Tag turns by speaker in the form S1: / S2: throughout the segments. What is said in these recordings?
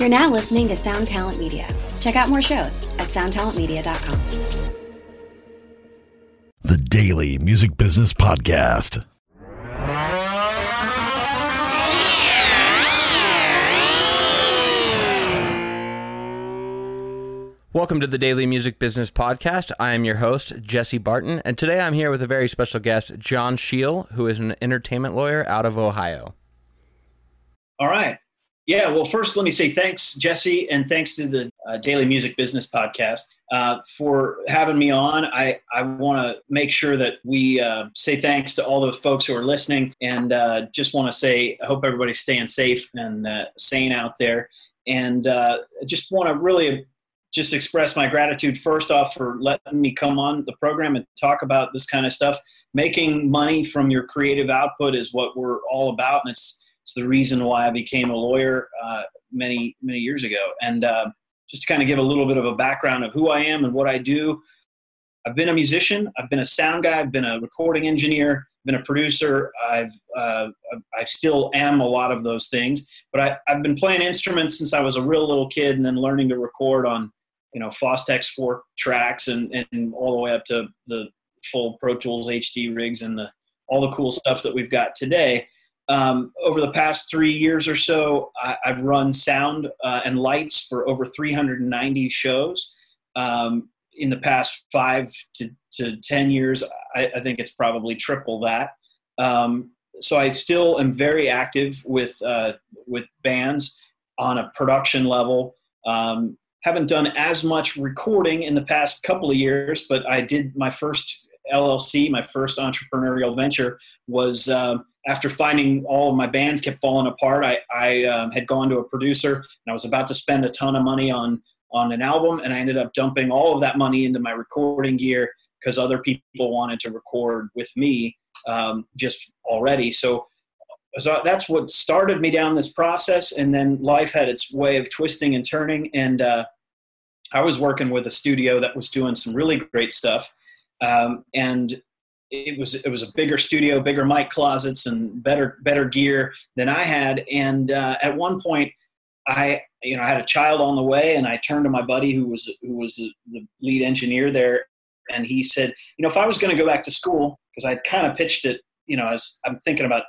S1: You're now listening to Sound Talent Media. Check out more shows at soundtalentmedia.com.
S2: The Daily Music Business Podcast.
S3: Welcome to the Daily Music Business Podcast. I am your host, Jesse Baron, and today I'm here with a very special guest, John Scheel, who is an entertainment lawyer out of Ohio.
S4: All right. Yeah, well, first, let me say thanks, Jesse, and thanks to the uh, Daily Music Business Podcast uh, for having me on. I, I want to make sure that we uh, say thanks to all the folks who are listening, and uh, just want to say I hope everybody's staying safe and uh, sane out there. And uh, just want to really just express my gratitude first off for letting me come on the program and talk about this kind of stuff. Making money from your creative output is what we're all about, and it's it's the reason why I became a lawyer uh, many many years ago. And uh, just to kind of give a little bit of a background of who I am and what I do. I've been a musician. I've been a sound guy. I've been a recording engineer. I've been a producer. I've uh, I still am a lot of those things. But I, I've been playing instruments since I was a real little kid, and then learning to record on you know Fostex four tracks and, and all the way up to the full Pro Tools HD rigs and the all the cool stuff that we've got today um, over the past three years or so, I, have run sound uh, and lights for over 390 shows. Um, in the past five to, to 10 years, I, I think it's probably triple that. Um, so I still am very active with, uh, with bands on a production level. Um, haven't done as much recording in the past couple of years, but I did my first LLC, my first entrepreneurial venture was. Uh, after finding all of my bands kept falling apart, I, I um, had gone to a producer and I was about to spend a ton of money on on an album, and I ended up dumping all of that money into my recording gear because other people wanted to record with me um, just already. So, so that's what started me down this process, and then life had its way of twisting and turning, and uh, I was working with a studio that was doing some really great stuff. Um, and it was it was a bigger studio, bigger mic closets, and better better gear than I had. And uh, at one point, I you know I had a child on the way, and I turned to my buddy who was who was the lead engineer there, and he said, you know, if I was going to go back to school, because I'd kind of pitched it, you know, as I'm thinking about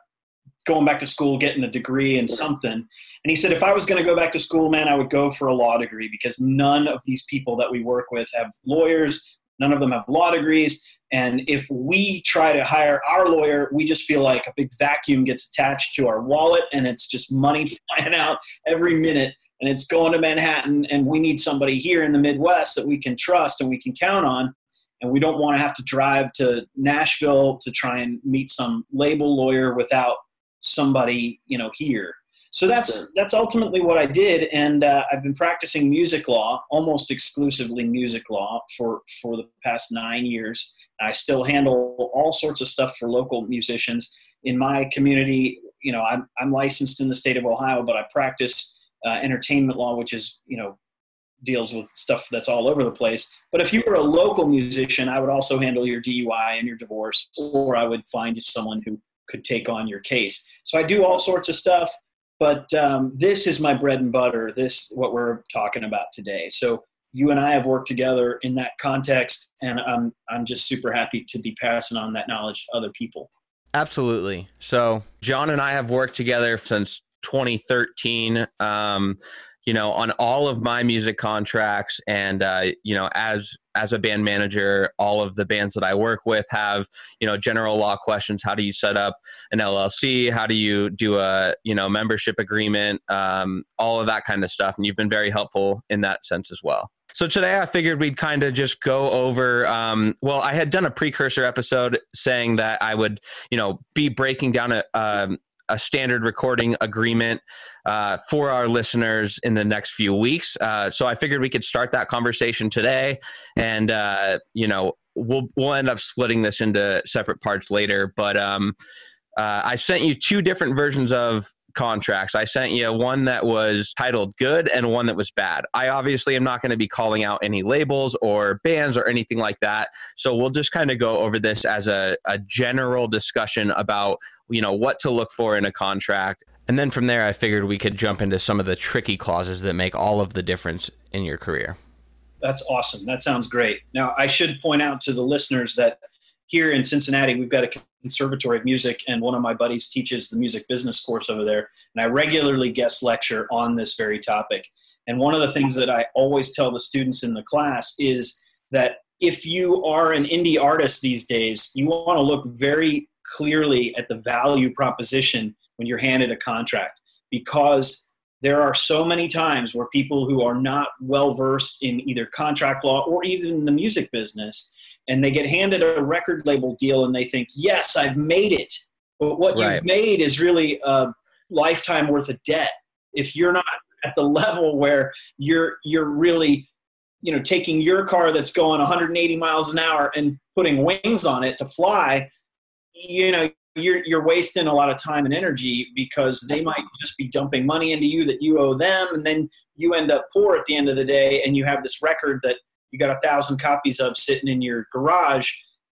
S4: going back to school, getting a degree in something. And he said, if I was going to go back to school, man, I would go for a law degree because none of these people that we work with have lawyers. None of them have law degrees. And if we try to hire our lawyer, we just feel like a big vacuum gets attached to our wallet and it's just money flying out every minute and it's going to Manhattan. And we need somebody here in the Midwest that we can trust and we can count on. And we don't want to have to drive to Nashville to try and meet some label lawyer without somebody, you know, here. So that's that's ultimately what I did, and uh, I've been practicing music law, almost exclusively music law, for for the past nine years. I still handle all sorts of stuff for local musicians in my community. You know, I'm, I'm licensed in the state of Ohio, but I practice uh, entertainment law, which is, you know, deals with stuff that's all over the place. But if you were a local musician, I would also handle your DUI and your divorce, or I would find someone who could take on your case. So I do all sorts of stuff, but um, this is my bread and butter. This what we're talking about today. So you and I have worked together in that context, and I'm I'm just super happy to be passing on that knowledge to other people.
S3: Absolutely. So John and I have worked together since 2013. Um, you know, on all of my music contracts, and uh, you know, as as a band manager, all of the bands that I work with have you know general law questions. How do you set up an LLC? How do you do a you know membership agreement? Um, all of that kind of stuff, and you've been very helpful in that sense as well. So today I figured we'd kind of just go over. Um, well, I had done a precursor episode saying that I would, you know, be breaking down a um, a standard recording agreement uh, for our listeners in the next few weeks. Uh, so I figured we could start that conversation today, and uh, you know, we'll we'll end up splitting this into separate parts later. But um, uh, I sent you two different versions of contracts. I sent you one that was titled good and one that was bad. I obviously am not going to be calling out any labels or bands or anything like that. So we'll just kind of go over this as a, a general discussion about, you know, what to look for in a contract And then from there, I figured we could jump into some of the tricky clauses that make all of the difference in your career.
S4: That's awesome. That sounds great. Now, I should point out to the listeners that here in Cincinnati, we've got a conservatory of music, and one of my buddies teaches the music business course over there. And I regularly guest lecture on this very topic. And one of the things that I always tell the students in the class is that if you are an indie artist these days, you want to look very clearly at the value proposition when you're handed a contract because there are so many times where people who are not well versed in either contract law or even the music business and they get handed a record label deal and they think yes i've made it but what right. you've made is really a lifetime worth of debt if you're not at the level where you're you're really you know taking your car that's going 180 miles an hour and putting wings on it to fly you know you're you're wasting a lot of time and energy because they might just be dumping money into you that you owe them and then you end up poor at the end of the day and you have this record that you got a thousand copies of sitting in your garage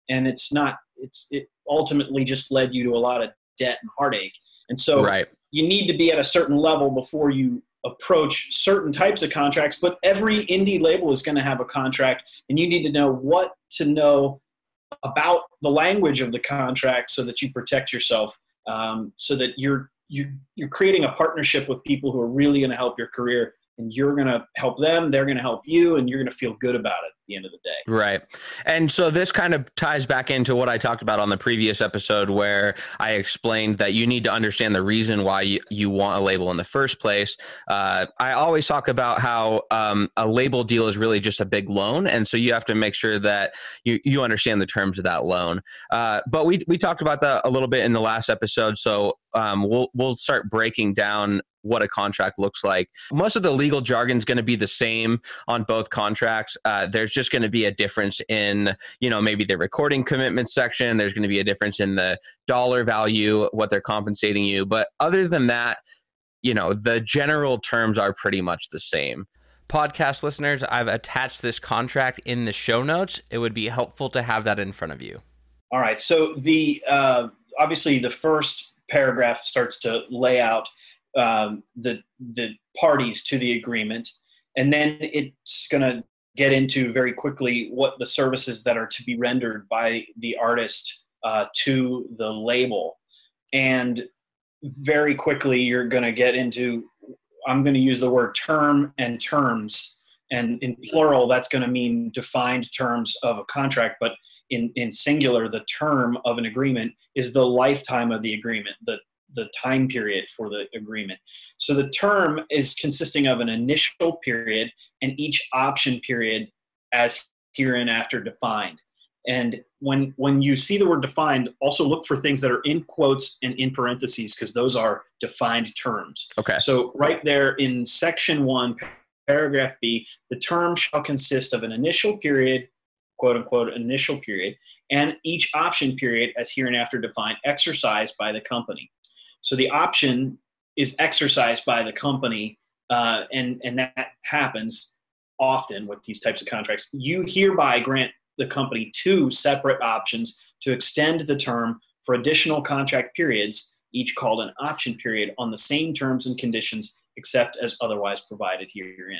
S4: and it's not it's it ultimately just led you to a lot of debt and heartache and so
S3: right.
S4: you need to be at a certain level before you approach certain types of contracts but every indie label is going to have a contract and you need to know what to know about the language of the contract so that you protect yourself um, so that you're you, you're creating a partnership with people who are really going to help your career and you're going to help them they're going to help you and you're going to feel good about it at the end of the day.
S3: Right. And so this kind of ties back into what i talked about on the previous episode where i explained that you need to understand the reason why you, you want a label in the first place. Uh, i always talk about how um, a label deal is really just a big loan and so you have to make sure that you, you understand the terms of that loan. Uh, but we, we talked about that a little bit in the last episode so um, we'll we'll start breaking down what a contract looks like. Most of the legal jargon is going to be the same on both contracts. Uh, there's just going to be a difference in, you know, maybe the recording commitment section. There's going to be a difference in the dollar value, what they're compensating you. But other than that, you know, the general terms are pretty much the same. Podcast listeners, I've attached this contract in the show notes. It would be helpful to have that in front of you.
S4: All right. So the uh, obviously the first paragraph starts to lay out um, the the parties to the agreement, and then it's going to get into very quickly what the services that are to be rendered by the artist uh, to the label, and very quickly you're going to get into I'm going to use the word term and terms. And in plural, that's going to mean defined terms of a contract. But in, in singular, the term of an agreement is the lifetime of the agreement, the, the time period for the agreement. So the term is consisting of an initial period and each option period as hereinafter defined. And when when you see the word defined, also look for things that are in quotes and in parentheses because those are defined terms.
S3: Okay.
S4: So right there in section one, paragraph B, the term shall consist of an initial period, quote unquote initial period, and each option period as hereinafter defined, exercised by the company. So the option is exercised by the company, uh, and and that happens often with these types of contracts. You hereby grant the company two separate options to extend the term for additional contract periods, each called an option period, on the same terms and conditions except as otherwise provided herein.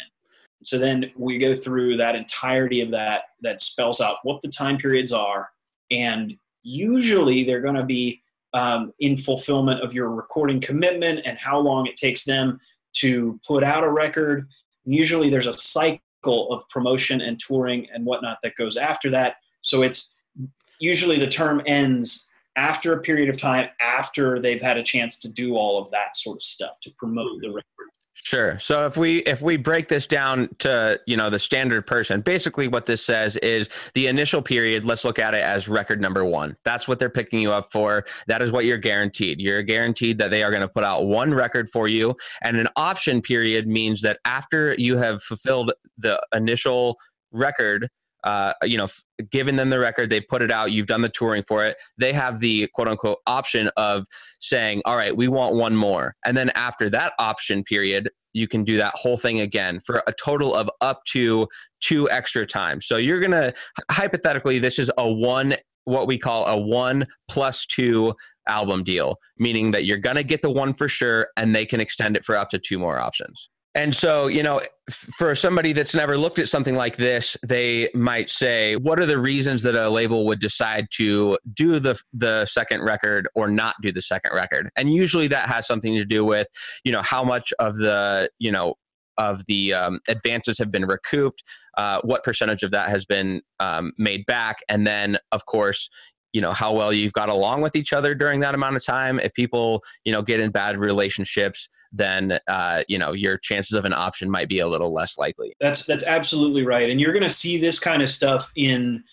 S4: So then we go through that entirety of that that spells out what the time periods are, and usually they're going to be um, in fulfillment of your recording commitment and how long it takes them to put out a record. And usually there's a cycle of promotion and touring and whatnot that goes after that. So it's usually the term ends after a period of time after they've had a chance to do all of that sort of stuff to promote the record.
S3: Sure. So if we if we break this down to, you know, the standard person, basically what this says is the initial period, let's look at it as record number 1. That's what they're picking you up for. That is what you're guaranteed. You're guaranteed that they are going to put out one record for you and an option period means that after you have fulfilled the initial record uh, you know, given them the record, they put it out, you've done the touring for it. They have the quote unquote option of saying, all right, we want one more. And then after that option period, you can do that whole thing again for a total of up to two extra times. So you're going to hypothetically, this is a one what we call a one plus two album deal, meaning that you're going to get the one for sure and they can extend it for up to two more options. And so, you know, for somebody that's never looked at something like this, they might say, what are the reasons that a label would decide to do the the second record or not do the second record? And usually that has something to do with, you know, how much of the, you know, of the um, advances have been recouped, uh, what percentage of that has been um, made back, and then, of course, you know how well you've got along with each other during that amount of time. If people, you know, get in bad relationships, then uh, you know your chances of an option might be a little less likely.
S4: That's that's absolutely right, and you're going to see this kind of stuff in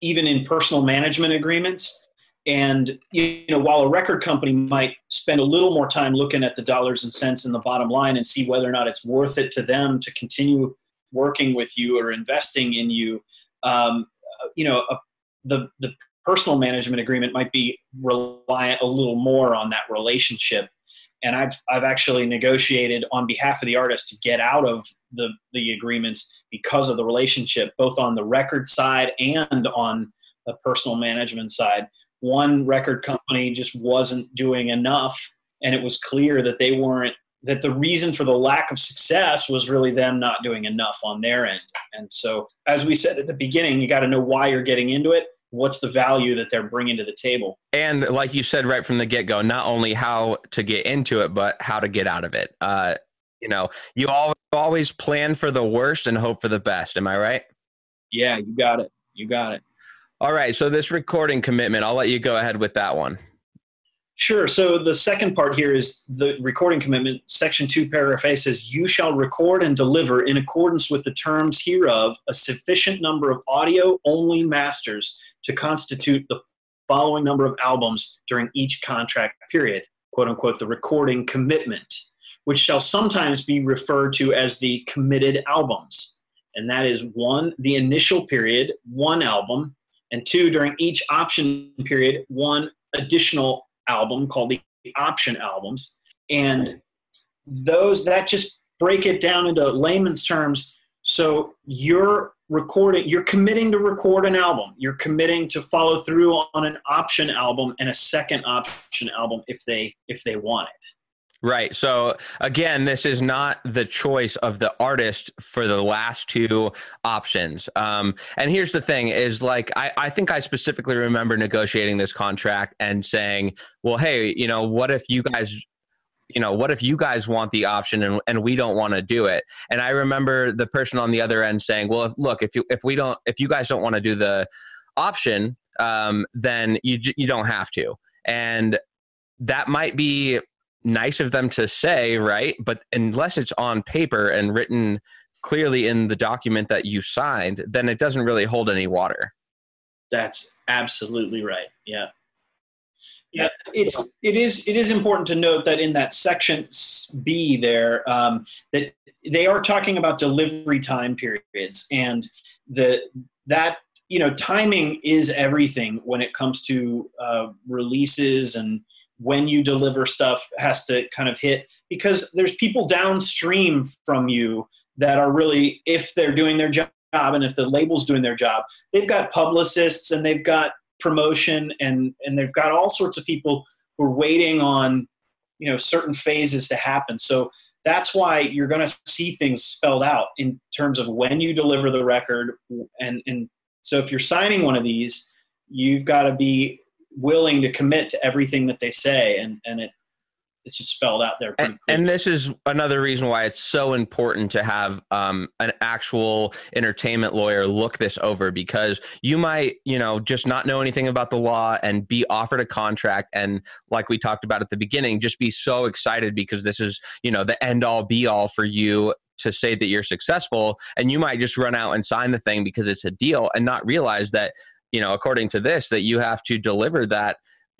S4: even in personal management agreements. And you know, while a record company might spend a little more time looking at the dollars and cents in the bottom line and see whether or not it's worth it to them to continue working with you or investing in you, um, you know, a, the the personal management agreement might be reliant a little more on that relationship. And I've I've actually negotiated on behalf of the artist to get out of the the agreements because of the relationship, both on the record side and on the personal management side. One record company just wasn't doing enough and it was clear that they weren't that the reason for the lack of success was really them not doing enough on their end. And so as we said at the beginning you got to know why you're getting into it what's the value that they're bringing to the table.
S3: And like you said right from the get-go not only how to get into it but how to get out of it. Uh, you know you all always plan for the worst and hope for the best. Am i right?
S4: Yeah you got it. You got it.
S3: All right. So this recording commitment, I'll let you go ahead with that one.
S4: Sure. So the second part here is the recording commitment. Section 2, paragraph A says, You shall record and deliver in accordance with the terms hereof a sufficient number of audio only masters to constitute the following number of albums during each contract period, quote unquote, the recording commitment, which shall sometimes be referred to as the committed albums. And that is one, the initial period, one album, and two, during each option period, one additional album called the option albums. And those that just break it down into layman's terms. So you're recording, you're committing to record an album. You're committing to follow through on an option album and a second option album if they if they want it.
S3: Right. So again, this is not the choice of the artist for the last two options. Um, and here's the thing: is like I, I think I specifically remember negotiating this contract and saying, "Well, hey, you know, what if you guys you know what if you guys want the option and, and we don't want to do it and i remember the person on the other end saying well if, look if you if we don't if you guys don't want to do the option um, then you you don't have to and that might be nice of them to say, right? But unless it's on paper and written clearly in the document that you signed, then it doesn't really hold any water.
S4: That's absolutely right. Yeah. Yeah, it's it is it is important to note that in that section B there um, that they are talking about delivery time periods and the that you know timing is everything when it comes to uh, releases and when you deliver stuff has to kind of hit because there's people downstream from you that are really if they're doing their job and if the label's doing their job they've got publicists and they've got promotion and and they've got all sorts of people who are waiting on you know certain phases to happen. So that's why you're going to see things spelled out in terms of when you deliver the record and and so if you're signing one of these you've got to be willing to commit to everything that they say and and it it's just spelled out there
S3: and, and, this is another reason why it's so important to have um, an actual entertainment lawyer look this over because you might you know just not know anything about the law and be offered a contract and like we talked about at the beginning just be so excited because this is you know the end all be all for you to say that you're successful. And you might just run out and sign the thing because it's a deal and not realize that you know, according to this, that you have to deliver that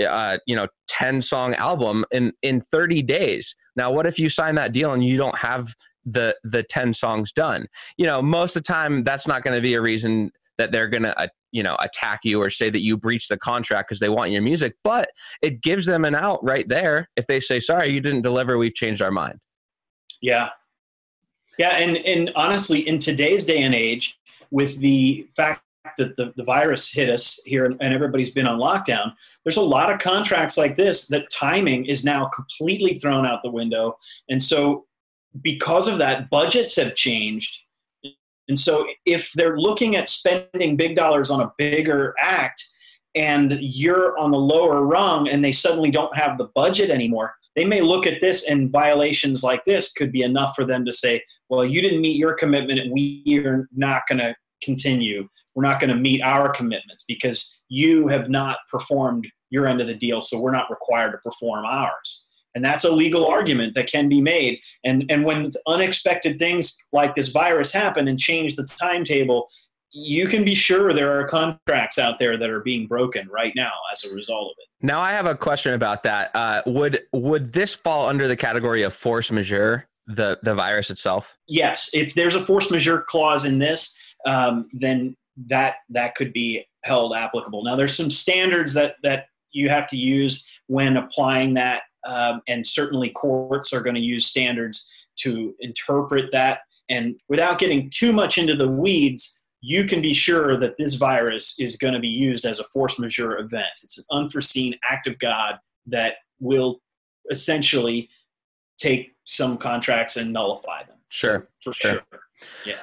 S3: uh, you know 10 song album in in 30 days. Now what if you sign that deal and you don't have the the 10 songs done? You know most of the time that's not going to be a reason that they're going to uh, you know attack you or say that you breached the contract because they want your music but it gives them an out right there if they say sorry you didn't deliver we've changed our mind.
S4: Yeah. Yeah and and honestly in today's day and age with the fact that the, the virus hit us here and everybody's been on lockdown, there's a lot of contracts like this that timing is now completely thrown out the window. And so, because of that, budgets have changed. And so, if they're looking at spending big dollars on a bigger act and you're on the lower rung and they suddenly don't have the budget anymore, they may look at this and violations like this could be enough for them to say, well, you didn't meet your commitment and we are not going to continue. We're not going to meet our commitments because you have not performed your end of the deal, so we're not required to perform ours. And that's a legal argument that can be made. And, and when unexpected things like this virus happen and change the timetable, you can be sure there are contracts out there that are being broken right now as a result of it.
S3: Now I have a question about that. Uh, would would this fall under the category of force majeure, the the virus itself?
S4: Yes, if there's a force majeure clause in this, um, then that that could be held applicable. Now there's some standards that that you have to use when applying that, um, and certainly courts are going to use standards to interpret that. And without getting too much into the weeds, you can be sure that this virus is going to be used as a force majeure event. It's an unforeseen act of God that will essentially take some contracts and nullify them.
S3: Sure,
S4: for sure. sure. Yeah.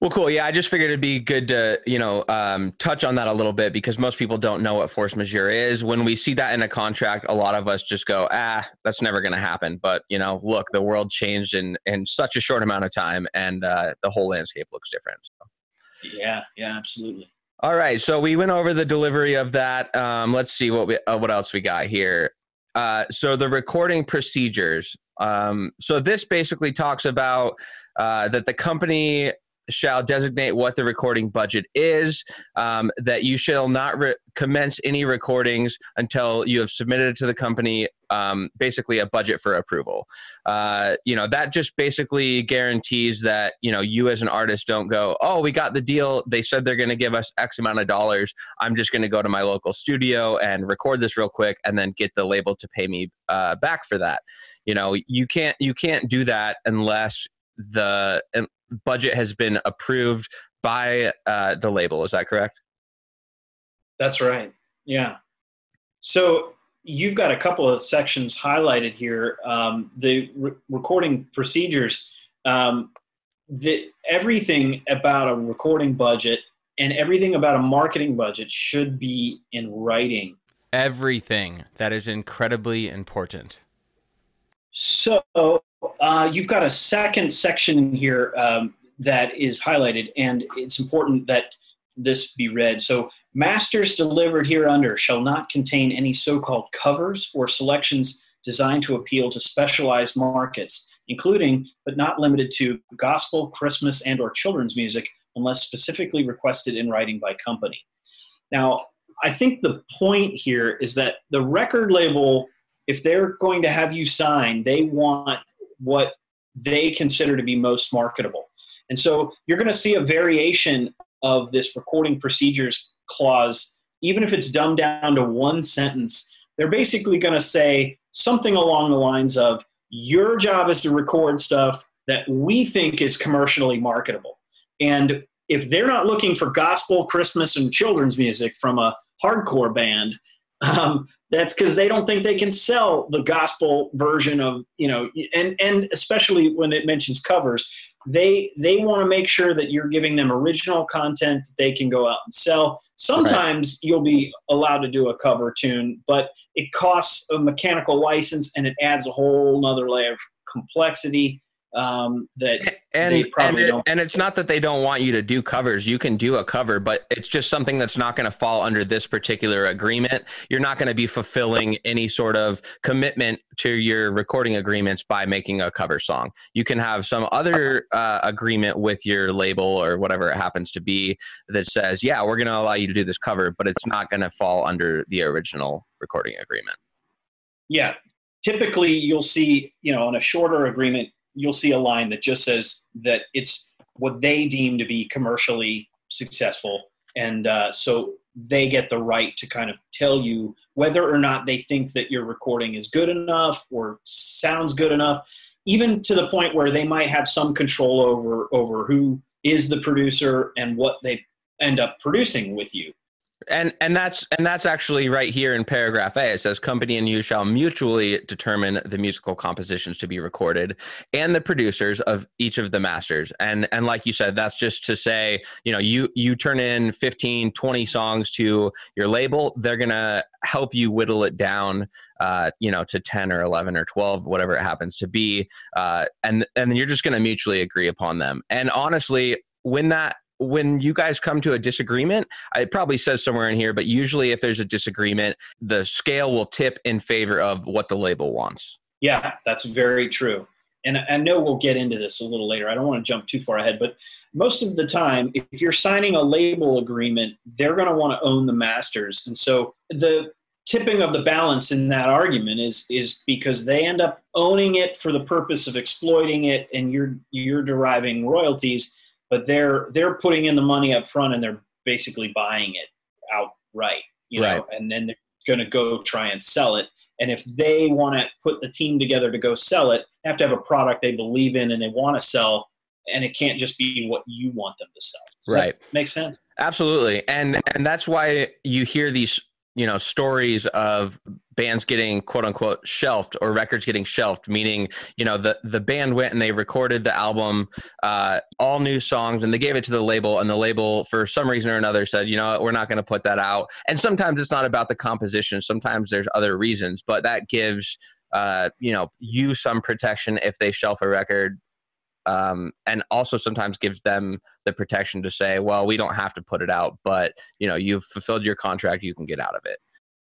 S3: Well, cool. Yeah, I just figured it'd be good to, you know, um, touch on that a little bit because most people don't know what force majeure is. When we see that in a contract, a lot of us just go, ah, that's never going to happen. But, you know, look, the world changed in, in such a short amount of time and uh, the whole landscape looks different. So.
S4: Yeah, yeah, absolutely.
S3: All right, so we went over the delivery of that. Um, let's see what we uh, what else we got here. Uh, so the recording procedures. Um, so this basically talks about uh, that the company shall designate what the recording budget is, um, that you shall not re- commence any recordings until you have submitted to the company um, basically a budget for approval. Uh, you know, that just basically guarantees that, you know, you as an artist don't go, oh, we got the deal. They said they're going to give us X amount of dollars. I'm just going to go to my local studio and record this real quick and then get the label to pay me uh, back for that. You know, you can't, you can't do that unless the budget has been approved by uh, the label. Is that correct?
S4: That's right. Yeah. So you've got a couple of sections highlighted here. Um, the re- recording procedures, um, the, everything about a recording budget and everything about a marketing budget should be in writing.
S3: Everything that is incredibly important.
S4: So uh, you've got a second section here um, that is highlighted, and it's important that this be read. So, masters delivered here under shall not contain any so called covers or selections designed to appeal to specialized markets, including but not limited to gospel, Christmas, and or children's music, unless specifically requested in writing by company. Now, I think the point here is that the record label, if they're going to have you sign, they want what they consider to be most marketable. And so you're going to see a variation of this recording procedures clause, even if it's dumbed down to one sentence. They're basically going to say something along the lines of Your job is to record stuff that we think is commercially marketable. And if they're not looking for gospel, Christmas, and children's music from a hardcore band, um, that's because they don't think they can sell the gospel version of you know and and especially when it mentions covers they they want to make sure that you're giving them original content that they can go out and sell sometimes right. you'll be allowed to do a cover tune but it costs a mechanical license and it adds a whole nother layer of complexity um, that
S3: and, they probably and, it, and it's not that they don't want you to do covers. You can do a cover, but it's just something that's not going to fall under this particular agreement. You're not going to be fulfilling any sort of commitment to your recording agreements by making a cover song. You can have some other uh, agreement with your label or whatever it happens to be that says, yeah, we're going to allow you to do this cover, but it's not going to fall under the original recording agreement.
S4: Yeah. Typically, you'll see, you know, on a shorter agreement, you'll see a line that just says that it's what they deem to be commercially successful. And uh, so they get the right to kind of tell you whether or not they think that your recording is good enough or sounds good enough, even to the point where they might have some control over over who is the producer and what they end up producing with you
S3: and and that's and that's actually right here in paragraph A. It says company and you shall mutually determine the musical compositions to be recorded and the producers of each of the masters. And and like you said, that's just to say, you know, you you turn in 15, 20 songs to your label, they're gonna help you whittle it down uh, you know, to 10 or 11 or 12, whatever it happens to be. Uh, and and then you're just gonna mutually agree upon them. And honestly, when that when you guys come to a disagreement, uh, it probably says somewhere in here, but usually if there's a disagreement, the scale will tip in favor of what the label wants.
S4: Yeah, that's very true. And I know we'll get into this a little later. I don't want to jump too far ahead, but most of the time, if you're signing a label agreement, they're going to want to own the masters. And so the tipping of the balance in that argument is is because they end up owning it for the purpose of exploiting it and you're you're deriving royalties but they're they're putting in the money up front and they're basically buying it outright you know and then they're going to go try and sell it. And if they want to put the team together to go sell it they have to have a product they believe in and they want to sell and it can't just be what you want them to sell. Does
S3: right.
S4: makes sense?
S3: Absolutely. And and that's why you hear these you know stories of bands getting quote unquote shelved or records getting shelved meaning you know the the band went and they recorded the album uh, all new songs and they gave it to the label and the label for some reason or another said you know we're not going to put that out. And sometimes it's not about the composition. Sometimes there's other reasons but that gives uh, you know you some protection if they shelf a record um, and also sometimes gives them the protection to say, well, we don't have to put it out, but you know, you've fulfilled your contract, you can get out of it.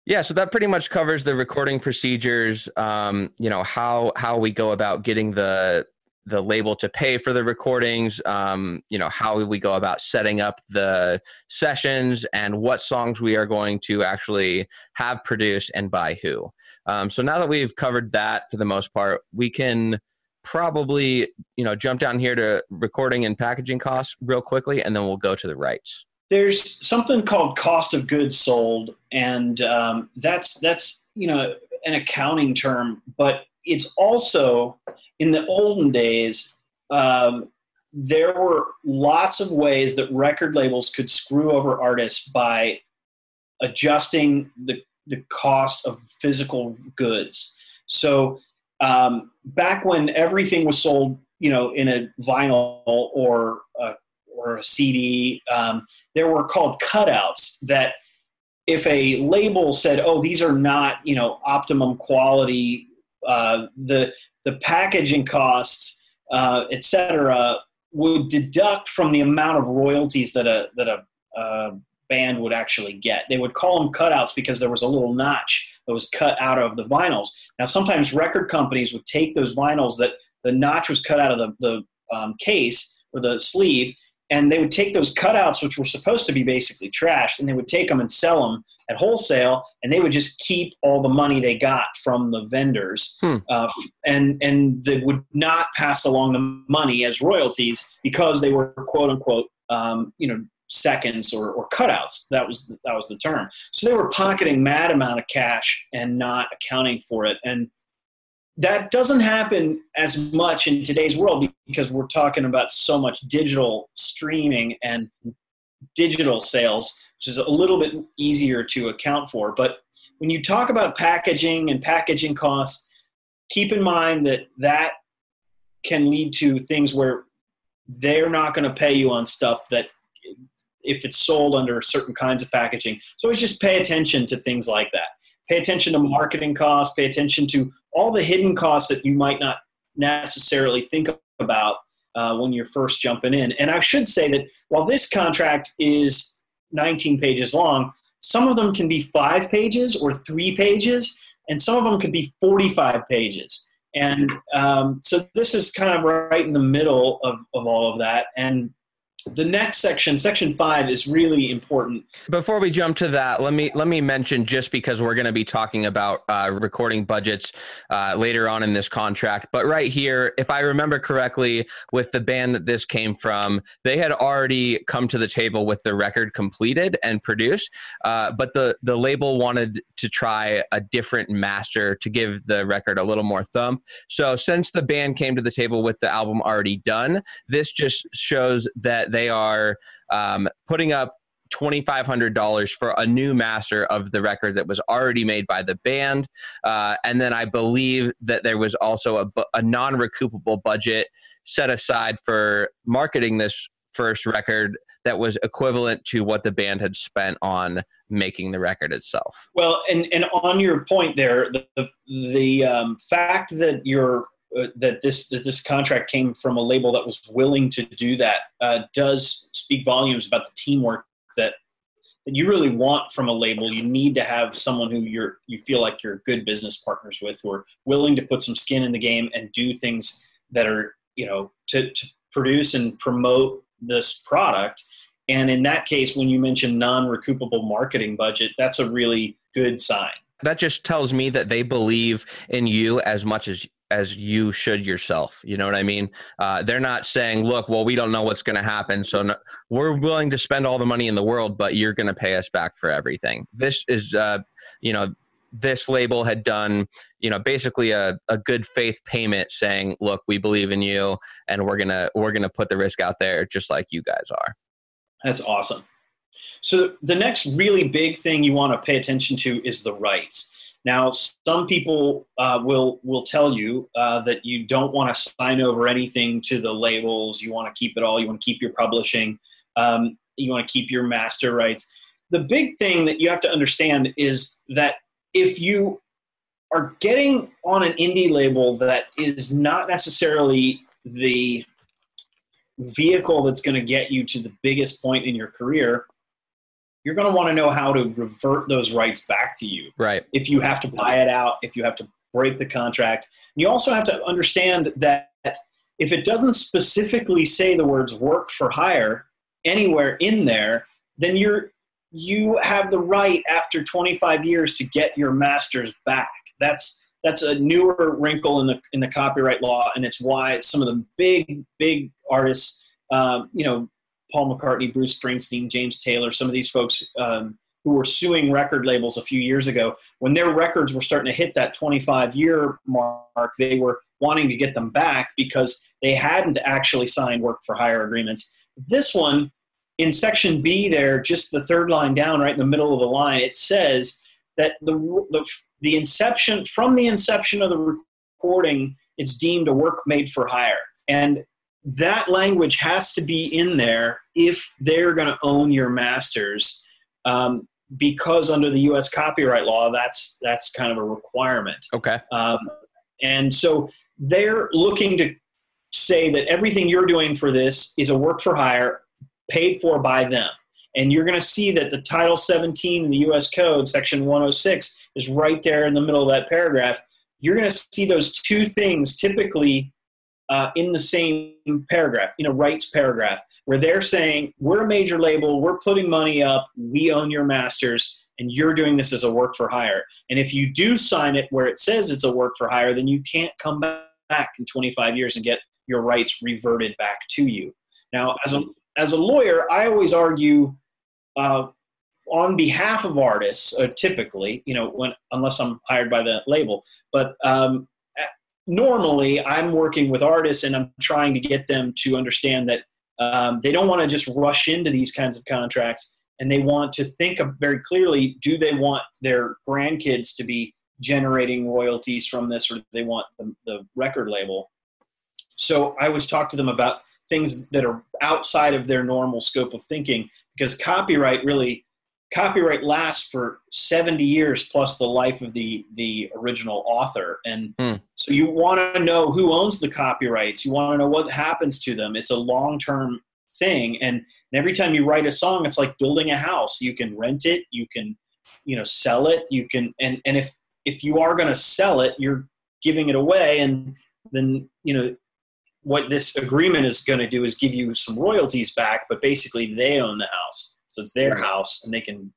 S3: Yeah, so that pretty much covers the recording procedures. Um, you know how how we go about getting the the label to pay for the recordings. Um, you know how we go about setting up the sessions and what songs we are going to actually have produced and by who. Um, so now that we've covered that for the most part, we can probably you know jump down here to recording and packaging costs real quickly and then we'll go to the rights.
S4: There's something called cost of goods sold and um, that's that's you know an accounting term but it's also in the olden days um, there were lots of ways that record labels could screw over artists by adjusting the the cost of physical goods. So um, back when everything was sold, you know, in a vinyl or a, or a CD, um, there were called cutouts that if a label said, "Oh, these are not, you know, optimum quality," uh, the the packaging costs, uh, etc., would deduct from the amount of royalties that a that a, a band would actually get. They would call them cutouts because there was a little notch that was cut out of the vinyls. Now, sometimes record companies would take those vinyls that the notch was cut out of the, the um, case or the sleeve, and they would take those cutouts, which were supposed to be basically trashed, and they would take them and sell them at wholesale, and they would just keep all the money they got from the vendors,
S3: hmm.
S4: uh, and and they would not pass along the money as royalties because they were quote unquote, um, you know, seconds or, or cutouts. That was that was the term. So they were pocketing mad amount of cash and not accounting for it. And that doesn't happen as much in today's world because we're talking about so much digital streaming and digital sales, which is a little bit easier to account for. But when you talk about packaging and packaging costs, keep in mind that that can lead to things where they're not going to pay you on stuff that if it's sold under certain kinds of packaging. So always just pay attention to things like that. Pay attention to marketing costs, pay attention to all the hidden costs that you might not necessarily think about uh, when you're first jumping in. And I should say that while this contract is 19 pages long, some of them can be five pages or three pages, and some of them could be 45 pages. And um, so this is kind of right in the middle of, of all of that. And the next section section five is really important.
S3: Before we jump to that let me let me mention just because we're going to be talking about uh, recording budgets uh, later on in this contract but right here if i remember correctly with the band that this came from they had already come to the table with the record completed and produced uh, but the the label wanted to try a different master to give the record a little more thump. So since the band came to the table with the album already done this just shows that they are um, putting up $2,500 for a new master of the record that was already made by the band. Uh, and then I believe that there was also a, a non recoupable budget set aside for marketing this first record that was equivalent to what the band had spent on making the record itself.
S4: Well, and, and on your point there, the, the, the um, fact that you're uh, that this that this contract came from a label that was willing to do that uh, does speak volumes about the teamwork that that you really want from a label. You need to have someone who you're you feel like you're good business partners with, who are willing to put some skin in the game and do things that are you know to, to produce and promote this product. And in that case, when you mention non-recoupable marketing budget, that's a really good sign.
S3: That just tells me that they believe in you as much as as you should yourself. You know what I mean? Uh, they're not saying, look, well, we don't know what's going to happen. So no, we're willing to spend all the money in the world, but you're going to pay us back for everything. This is, uh, you know, this label had done, you know, basically a, a good faith payment saying, look, we believe in you and we're going to, we're going to put the risk out there just like you guys are.
S4: That's awesome. So the next really big thing you want to pay attention to is the rights. Now, some people uh, will will tell you uh, that you don't want to sign over anything to the labels. You want to keep it all. You want to keep your publishing. Um, you want to keep your master rights. The big thing that you have to understand is that if you are getting on an indie label that is not necessarily the vehicle that's going to get you to the biggest point in your career, you're going to want to know how to revert those rights back to you.
S3: Right.
S4: If you have to buy it out, if you have to break the contract. You also have to understand that if it doesn't specifically say the words work for hire anywhere in there, then you're you have the right after 25 years to get your masters back. That's that's a newer wrinkle in the in the copyright law, and it's why some of the big big artists, um, you know, Paul McCartney, Bruce Springsteen, James Taylor, some of these folks um, who were suing record labels a few years ago, when their records were starting to hit that 25 year mark, they were wanting to get them back because they hadn't actually signed work for hire agreements. This one, in section B, there, just the third line down, right in the middle of the line, it says that the, the, the inception, from the inception of the recording, it's deemed a work made for hire. And that language has to be in there if they're going to own your masters. Um, because under the us copyright law that's that's kind of a requirement.
S3: Okay.
S4: Um, and so they're looking to say that everything you're doing for this is a work for hire paid for by them. And you're going to see that the title 17 in the us code section 106 is right there in the middle of that paragraph. You're going to see those two things typically uh, in the same paragraph, you know, rights paragraph, where they're saying, we're a major label, we're putting money up, we own your masters, and you're doing this as a work for hire. And if you do sign it where it says it's a work for hire, then you can't come back in 25 years and get your rights reverted back to you. Now, as a, as a lawyer, I always argue uh, on behalf of artists, uh, typically, you know, when unless I'm hired by the label, but um, normally I'm working with artists and I'm trying to get them to understand that um, they don't want to just rush into these kinds of contracts and they want to think very clearly do they want their grandkids to be generating royalties from this or do they want the, the record label? So i always talk to them about things that are outside of their normal scope of thinking because copyright really copyright lasts for 70 years plus the life of the the original author. And mm. so you want to know who owns the copyrights. You want to know what happens to them. It's a long-term thing. And, and every time you write a song it's like building a house. You can rent it. You can you know sell it. You can and and if if you are going to sell it you're giving it away. And then you know what this agreement is going to do is give you some royalties back but basically they own the house so it's their house and they can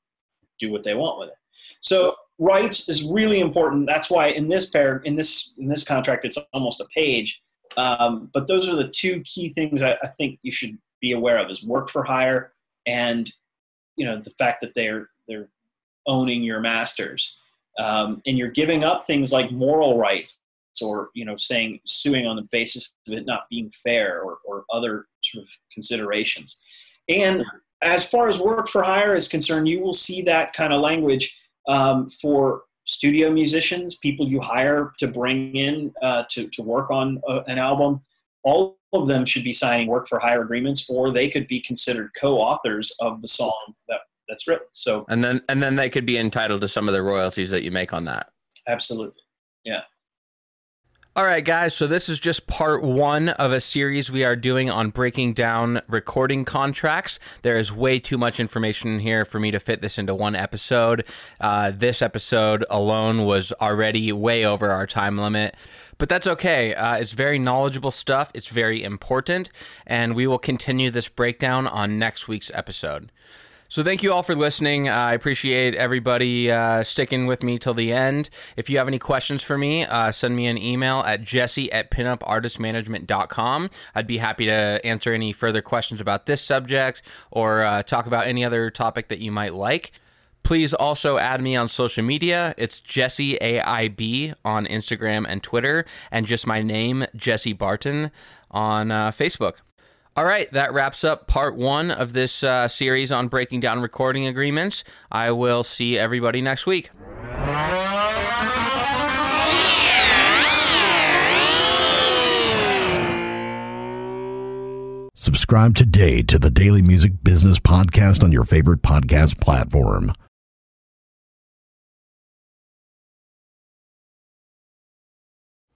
S4: do what they want with it. So rights is really important. That's why in this pair, in this in this contract, it's almost a page. Um, but those are the two key things I, I think you should be aware of: is work for hire and you know the fact that they're they're owning your masters, um, and you're giving up things like moral rights or you know saying suing on the basis of it not being fair or, or other sort of considerations. And as far as work for hire is concerned, you will see that kind of language um, for studio musicians, people you hire to bring in uh, to, to work on a, uh, an album. All of them should be signing work for hire agreements, or they could be considered co-authors of the song that, that's written. So,
S3: and then and then they could be entitled to some of the royalties that you make on that.
S4: Absolutely, yeah.
S3: All right, guys. So this is just part one of a series we are doing on breaking down recording contracts. There is way too much information in here for me to fit this into one episode. Uh, this episode alone was already way over our time limit, but that's okay. Uh, it's very knowledgeable stuff. It's very important, and we will continue this breakdown on next week's episode. So thank you all for listening. I appreciate everybody uh, sticking with me till the end. If you have any questions for me, uh, send me an email at jesse at pinupartistmanagement.com. I'd be happy to answer any further questions about this subject or uh, talk about any other topic that you might like. Please also add me on social media. It's Jesse AIB on Instagram and Twitter, and just my name, Jesse Baron, on uh, Facebook. All right, that wraps up part one of this uh, series on breaking down recording agreements. I will see everybody next week.
S2: Subscribe today to the Daily Music Business Podcast on your favorite podcast platform.